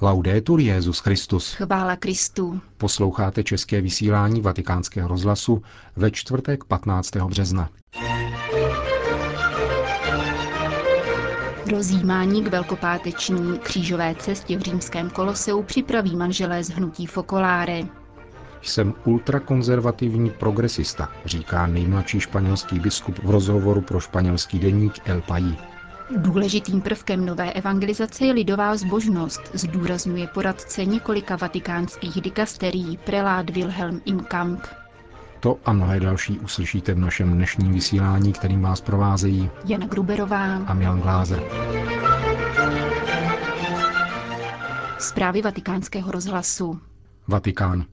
Laudetur Jezus Christus. Chvála Kristu. Posloucháte české vysílání Vatikánského rozhlasu ve čtvrtek 15. března. Rozjímání k velkopáteční křížové cestě v římském koloseu připraví manželé z hnutí Fokoláre. Jsem ultrakonzervativní progresista, říká nejmladší španělský biskup v rozhovoru pro španělský deník El País. Důležitým prvkem nové evangelizace je lidová zbožnost, zdůrazňuje poradce několika vatikánských dikasterií prelát Wilhelm Imkamp. To a mnohé další uslyšíte v našem dnešním vysílání, kterým vás provázejí Jana Gruberová a Milan Glázer. Zprávy vatikánského rozhlasu. Vatikán.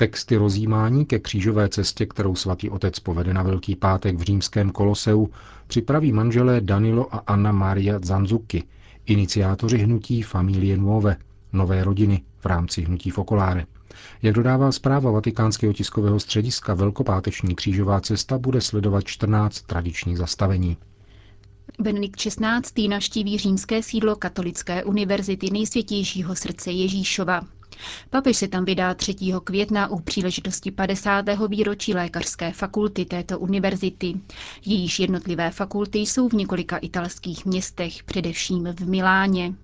Texty rozjímání ke křížové cestě, kterou svatý otec povede na Velký pátek v římském koloseu, připraví manželé Danilo a Anna Maria Zanzuki, iniciátoři hnutí Familie Nuove, nové rodiny v rámci hnutí Fokoláre. Jak dodává zpráva vatikánského tiskového střediska, velkopáteční křížová cesta bude sledovat 14 tradičních zastavení. Benedikt XVI. naštíví římské sídlo Katolické univerzity nejsvětějšího srdce Ježíšova. Papež se tam vydá 3. května u příležitosti 50. výročí lékařské fakulty této univerzity. Jejíž jednotlivé fakulty jsou v několika italských městech, především v Miláně.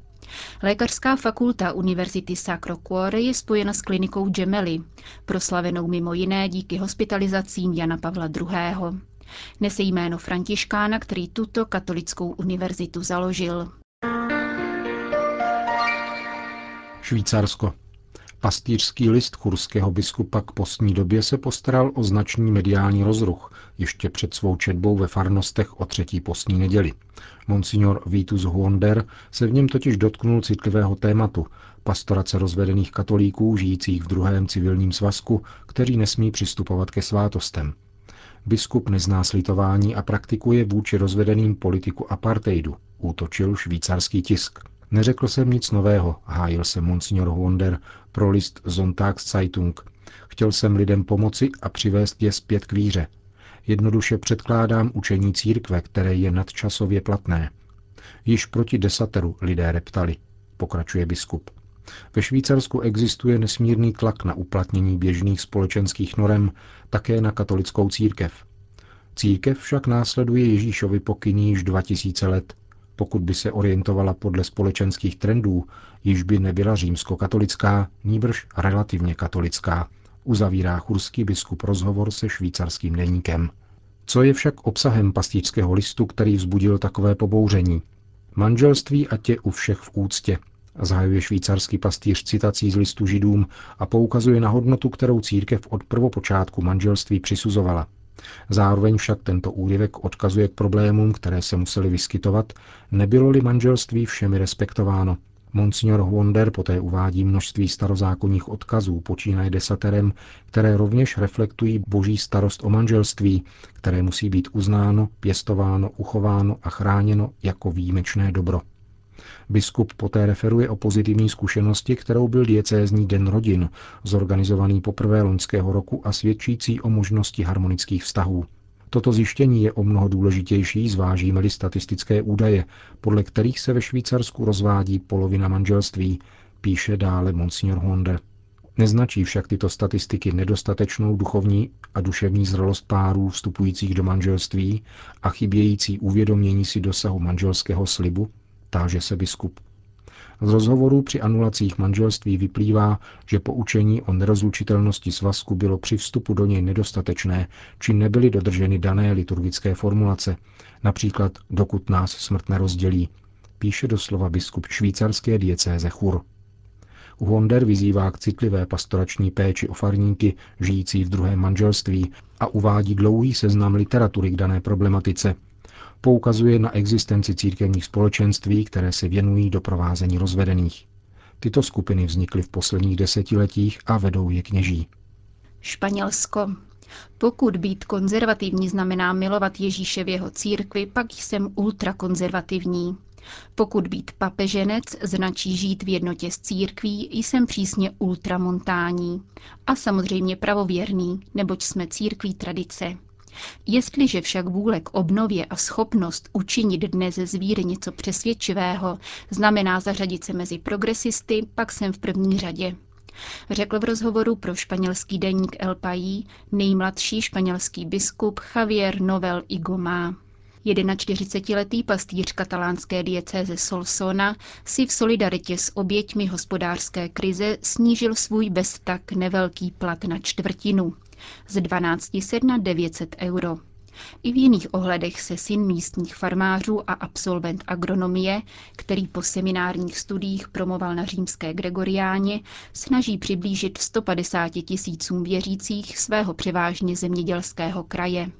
Lékařská fakulta Univerzity Sacro Cuore je spojena s klinikou Gemelli, proslavenou mimo jiné díky hospitalizacím Jana Pavla II. Nese jméno Františkána, který tuto katolickou univerzitu založil. Švýcarsko. Pastýřský list churského biskupa k postní době se postaral o značný mediální rozruch ještě před svou četbou ve farnostech o třetí postní neděli. Monsignor Vitus Huonder se v něm totiž dotknul citlivého tématu pastorace rozvedených katolíků žijících v druhém civilním svazku, kteří nesmí přistupovat ke svátostem. Biskup nezná slitování a praktikuje vůči rozvedeným politiku apartheidu, útočil švýcarský tisk. Neřekl jsem nic nového, hájil se Monsignor Wonder pro list Zeitung. Chtěl jsem lidem pomoci a přivést je zpět k víře. Jednoduše předkládám učení církve, které je nadčasově platné. Již proti desateru lidé reptali, pokračuje biskup. Ve Švýcarsku existuje nesmírný tlak na uplatnění běžných společenských norem také na katolickou církev. Církev však následuje Ježíšovi pokyní již 2000 let pokud by se orientovala podle společenských trendů, již by nebyla římskokatolická, níbrž relativně katolická, uzavírá churský biskup rozhovor se švýcarským deníkem. Co je však obsahem pastýřského listu, který vzbudil takové pobouření? Manželství a tě u všech v úctě, zahajuje švýcarský pastýř citací z listu židům a poukazuje na hodnotu, kterou církev od prvopočátku manželství přisuzovala. Zároveň však tento úryvek odkazuje k problémům, které se musely vyskytovat, nebylo-li manželství všemi respektováno. Monsignor Wonder poté uvádí množství starozákonních odkazů, počínaje desaterem, které rovněž reflektují boží starost o manželství, které musí být uznáno, pěstováno, uchováno a chráněno jako výjimečné dobro. Biskup poté referuje o pozitivní zkušenosti, kterou byl diecézní den rodin, zorganizovaný poprvé loňského roku a svědčící o možnosti harmonických vztahů. Toto zjištění je o mnoho důležitější, zvážíme-li statistické údaje, podle kterých se ve Švýcarsku rozvádí polovina manželství, píše dále Monsignor Honder. Neznačí však tyto statistiky nedostatečnou duchovní a duševní zralost párů vstupujících do manželství a chybějící uvědomění si dosahu manželského slibu, táže se biskup. Z rozhovorů při anulacích manželství vyplývá, že poučení o nerozlučitelnosti svazku bylo při vstupu do něj nedostatečné, či nebyly dodrženy dané liturgické formulace, například dokud nás smrt nerozdělí, píše doslova biskup švýcarské diecéze Chur. Wonder vyzývá k citlivé pastorační péči o farníky žijící v druhém manželství a uvádí dlouhý seznam literatury k dané problematice, poukazuje na existenci církevních společenství, které se věnují doprovázení rozvedených. Tyto skupiny vznikly v posledních desetiletích a vedou je kněží. Španělsko. Pokud být konzervativní znamená milovat Ježíše v jeho církvi, pak jsem ultrakonzervativní. Pokud být papeženec značí žít v jednotě s církví, jsem přísně ultramontání. A samozřejmě pravověrný, neboť jsme církví tradice. Jestliže však vůle k obnově a schopnost učinit dnes ze zvíry něco přesvědčivého znamená zařadit se mezi progresisty, pak jsem v první řadě. Řekl v rozhovoru pro španělský deník El País nejmladší španělský biskup Javier Novel Igomá. 41-letý pastýř katalánské diecéze Solsona si v solidaritě s oběťmi hospodářské krize snížil svůj bez tak nevelký plat na čtvrtinu z 1200 na 900 euro. I v jiných ohledech se syn místních farmářů a absolvent agronomie, který po seminárních studiích promoval na římské Gregoriáně, snaží přiblížit 150 tisícům věřících svého převážně zemědělského kraje.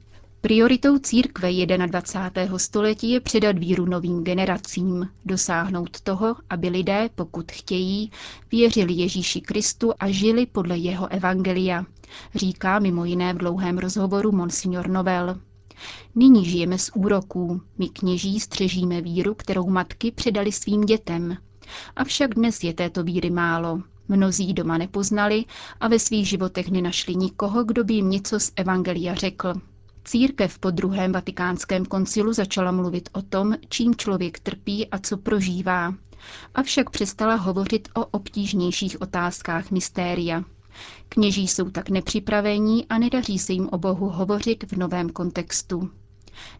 Prioritou církve 21. století je předat víru novým generacím, dosáhnout toho, aby lidé, pokud chtějí, věřili Ježíši Kristu a žili podle jeho evangelia, říká mimo jiné v dlouhém rozhovoru Monsignor Novel. Nyní žijeme z úroků. My kněží střežíme víru, kterou matky předali svým dětem. Avšak dnes je této víry málo. Mnozí doma nepoznali a ve svých životech nenašli nikoho, kdo by jim něco z Evangelia řekl. Církev po druhém vatikánském koncilu začala mluvit o tom, čím člověk trpí a co prožívá. Avšak přestala hovořit o obtížnějších otázkách mystéria. Kněží jsou tak nepřipravení a nedaří se jim o Bohu hovořit v novém kontextu.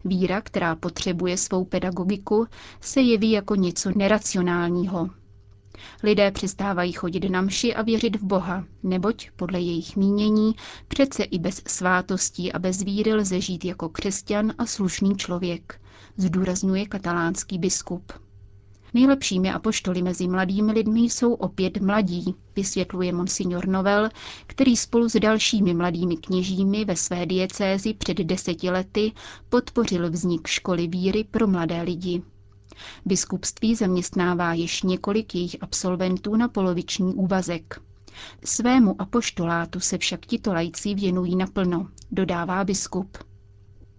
Víra, která potřebuje svou pedagogiku, se jeví jako něco neracionálního. Lidé přestávají chodit na mši a věřit v Boha, neboť, podle jejich mínění, přece i bez svátostí a bez víry lze žít jako křesťan a slušný člověk, zdůrazňuje katalánský biskup. Nejlepšími apoštoly mezi mladými lidmi jsou opět mladí, vysvětluje monsignor Novel, který spolu s dalšími mladými kněžími ve své diecézi před deseti lety podpořil vznik školy víry pro mladé lidi. Biskupství zaměstnává již několik jejich absolventů na poloviční úvazek. Svému apoštolátu se však tito lajci věnují naplno, dodává biskup.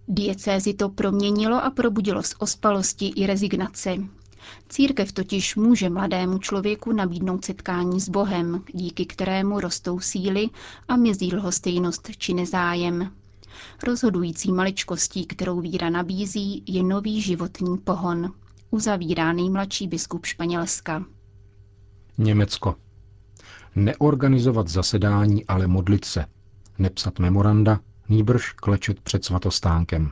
Diecézi to proměnilo a probudilo z ospalosti i rezignace. Církev totiž může mladému člověku nabídnout setkání s Bohem, díky kterému rostou síly a mizí lhostejnost či nezájem. Rozhodující maličkostí, kterou víra nabízí, je nový životní pohon uzavírá nejmladší biskup Španělska. Německo. Neorganizovat zasedání, ale modlit se. Nepsat memoranda, nýbrž klečet před svatostánkem.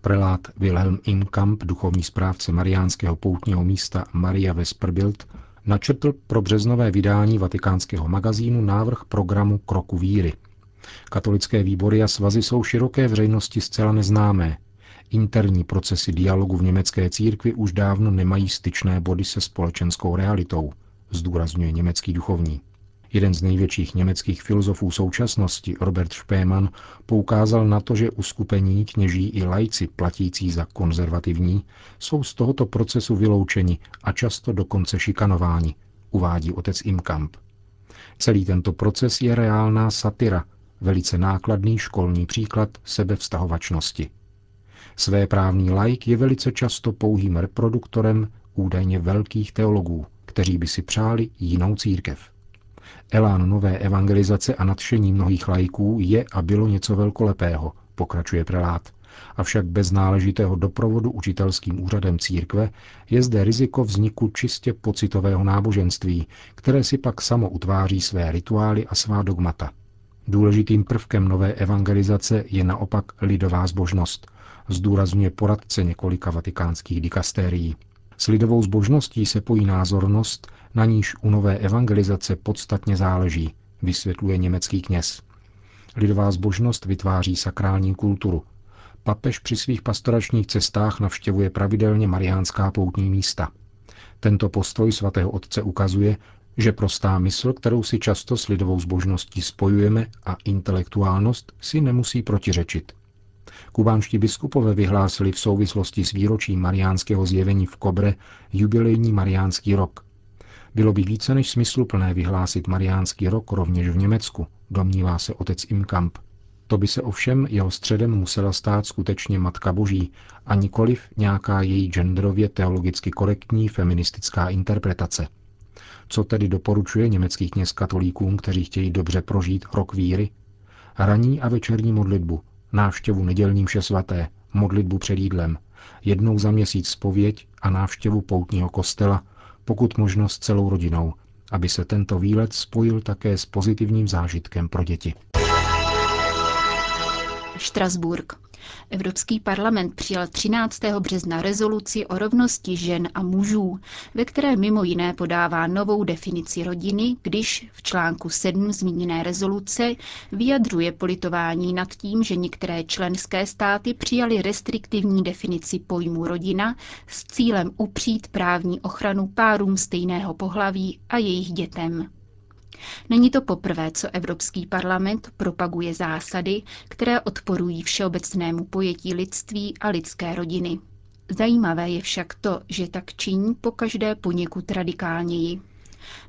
Prelát Wilhelm Inkamp, duchovní správce mariánského poutního místa Maria Vesperbild, načrtl pro březnové vydání vatikánského magazínu návrh programu Kroku víry. Katolické výbory a svazy jsou široké veřejnosti zcela neznámé, Interní procesy dialogu v německé církvi už dávno nemají styčné body se společenskou realitou, zdůrazňuje německý duchovní. Jeden z největších německých filozofů současnosti, Robert Spemann, poukázal na to, že uskupení kněží i lajci platící za konzervativní jsou z tohoto procesu vyloučeni a často dokonce šikanováni, uvádí otec Imkamp. Celý tento proces je reálná satira, velice nákladný školní příklad sebevztahovačnosti. Své právní laik je velice často pouhým reproduktorem údajně velkých teologů, kteří by si přáli jinou církev. Elán nové evangelizace a nadšení mnohých lajků je a bylo něco velkolepého, pokračuje prelát. Avšak bez náležitého doprovodu učitelským úřadem církve je zde riziko vzniku čistě pocitového náboženství, které si pak samo utváří své rituály a svá dogmata. Důležitým prvkem nové evangelizace je naopak lidová zbožnost, zdůrazňuje poradce několika vatikánských dikastérií. S lidovou zbožností se pojí názornost, na níž u nové evangelizace podstatně záleží, vysvětluje německý kněz. Lidová zbožnost vytváří sakrální kulturu. Papež při svých pastoračních cestách navštěvuje pravidelně mariánská poutní místa. Tento postoj svatého otce ukazuje, že prostá mysl, kterou si často s lidovou zbožností spojujeme, a intelektuálnost si nemusí protiřečit. Kubánští biskupové vyhlásili v souvislosti s výročím mariánského zjevení v Kobre jubilejní mariánský rok. Bylo by více než smysluplné vyhlásit mariánský rok rovněž v Německu, domnívá se otec Imkamp. To by se ovšem jeho středem musela stát skutečně Matka Boží a nikoliv nějaká její genderově teologicky korektní feministická interpretace. Co tedy doporučuje německý kněz katolíkům, kteří chtějí dobře prožít rok víry? Raní a večerní modlitbu, návštěvu nedělní mše svaté, modlitbu před jídlem, jednou za měsíc spověď a návštěvu poutního kostela, pokud možnost celou rodinou, aby se tento výlet spojil také s pozitivním zážitkem pro děti. Štrasburg. Evropský parlament přijal 13. března rezoluci o rovnosti žen a mužů, ve které mimo jiné podává novou definici rodiny, když v článku 7 zmíněné rezoluce vyjadřuje politování nad tím, že některé členské státy přijaly restriktivní definici pojmu rodina s cílem upřít právní ochranu párům stejného pohlaví a jejich dětem. Není to poprvé, co Evropský parlament propaguje zásady, které odporují všeobecnému pojetí lidství a lidské rodiny. Zajímavé je však to, že tak činí pokaždé poněkud radikálněji.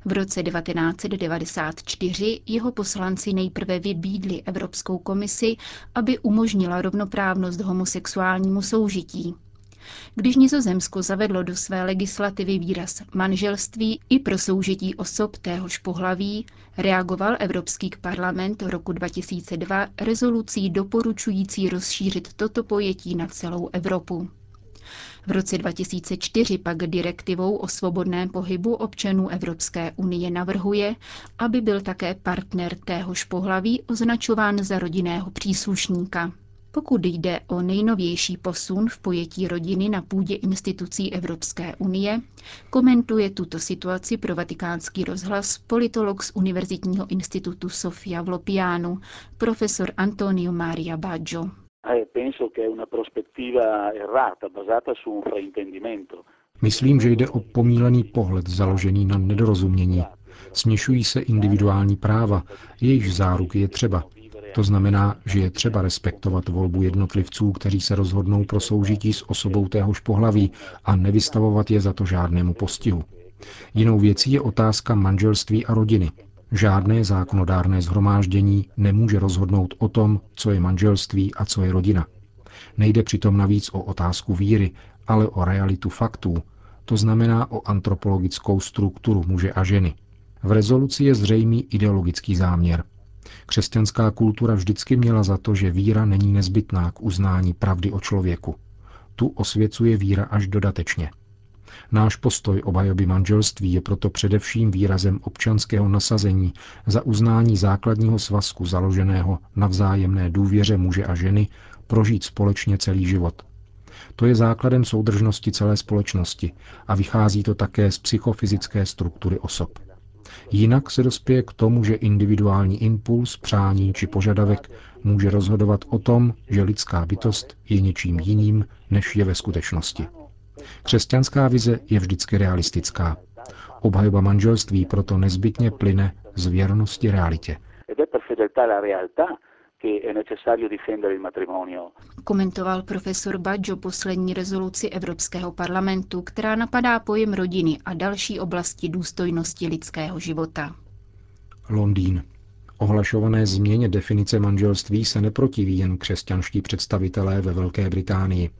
V roce 1994 jeho poslanci nejprve vybídli Evropskou komisi, aby umožnila rovnoprávnost homosexuálnímu soužití. Když Nizozemsko zavedlo do své legislativy výraz manželství i pro soužití osob téhož pohlaví, reagoval Evropský parlament roku 2002 rezolucí doporučující rozšířit toto pojetí na celou Evropu. V roce 2004 pak direktivou o svobodném pohybu občanů Evropské unie navrhuje, aby byl také partner téhož pohlaví označován za rodinného příslušníka. Pokud jde o nejnovější posun v pojetí rodiny na půdě institucí Evropské unie, komentuje tuto situaci pro vatikánský rozhlas politolog z Univerzitního institutu Sofia v Lopianu, profesor Antonio Maria Baggio. Myslím, že jde o pomílený pohled založený na nedorozumění. Směšují se individuální práva, jejichž záruky je třeba, to znamená, že je třeba respektovat volbu jednotlivců, kteří se rozhodnou pro soužití s osobou téhož pohlaví a nevystavovat je za to žádnému postihu. Jinou věcí je otázka manželství a rodiny. Žádné zákonodárné zhromáždění nemůže rozhodnout o tom, co je manželství a co je rodina. Nejde přitom navíc o otázku víry, ale o realitu faktů, to znamená o antropologickou strukturu muže a ženy. V rezoluci je zřejmý ideologický záměr. Křesťanská kultura vždycky měla za to, že víra není nezbytná k uznání pravdy o člověku. Tu osvěcuje víra až dodatečně. Náš postoj obhajoby manželství je proto především výrazem občanského nasazení za uznání základního svazku založeného na vzájemné důvěře muže a ženy prožít společně celý život. To je základem soudržnosti celé společnosti a vychází to také z psychofyzické struktury osob. Jinak se dospěje k tomu, že individuální impuls, přání či požadavek může rozhodovat o tom, že lidská bytost je něčím jiným, než je ve skutečnosti. Křesťanská vize je vždycky realistická. Obhajoba manželství proto nezbytně plyne z věrnosti realitě che è necessario difendere il matrimonio. Komentoval profesor Baggio poslední rezoluci Evropského parlamentu, která napadá pojem rodiny a další oblasti důstojnosti lidského života. Londýn. Ohlašované změně definice manželství se neprotiví jen křesťanští představitelé ve Velké Británii.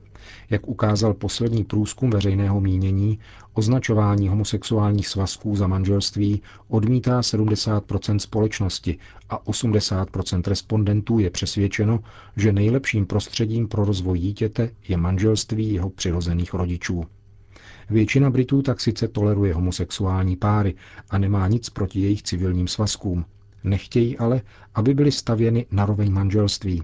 Jak ukázal poslední průzkum veřejného mínění, označování homosexuálních svazků za manželství odmítá 70% společnosti a 80% respondentů je přesvědčeno, že nejlepším prostředím pro rozvoj dítěte je manželství jeho přirozených rodičů. Většina Britů tak sice toleruje homosexuální páry a nemá nic proti jejich civilním svazkům. Nechtějí ale, aby byly stavěny na roveň manželství.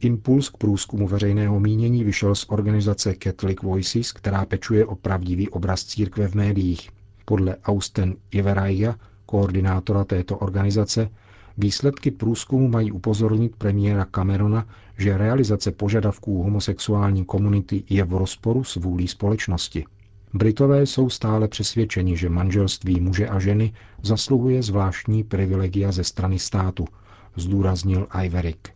Impuls k průzkumu veřejného mínění vyšel z organizace Catholic Voices, která pečuje o pravdivý obraz církve v médiích. Podle Austen Iveraya, koordinátora této organizace, výsledky průzkumu mají upozornit premiéra Camerona, že realizace požadavků homosexuální komunity je v rozporu s vůlí společnosti. Britové jsou stále přesvědčeni, že manželství muže a ženy zasluhuje zvláštní privilegia ze strany státu, zdůraznil Iverick.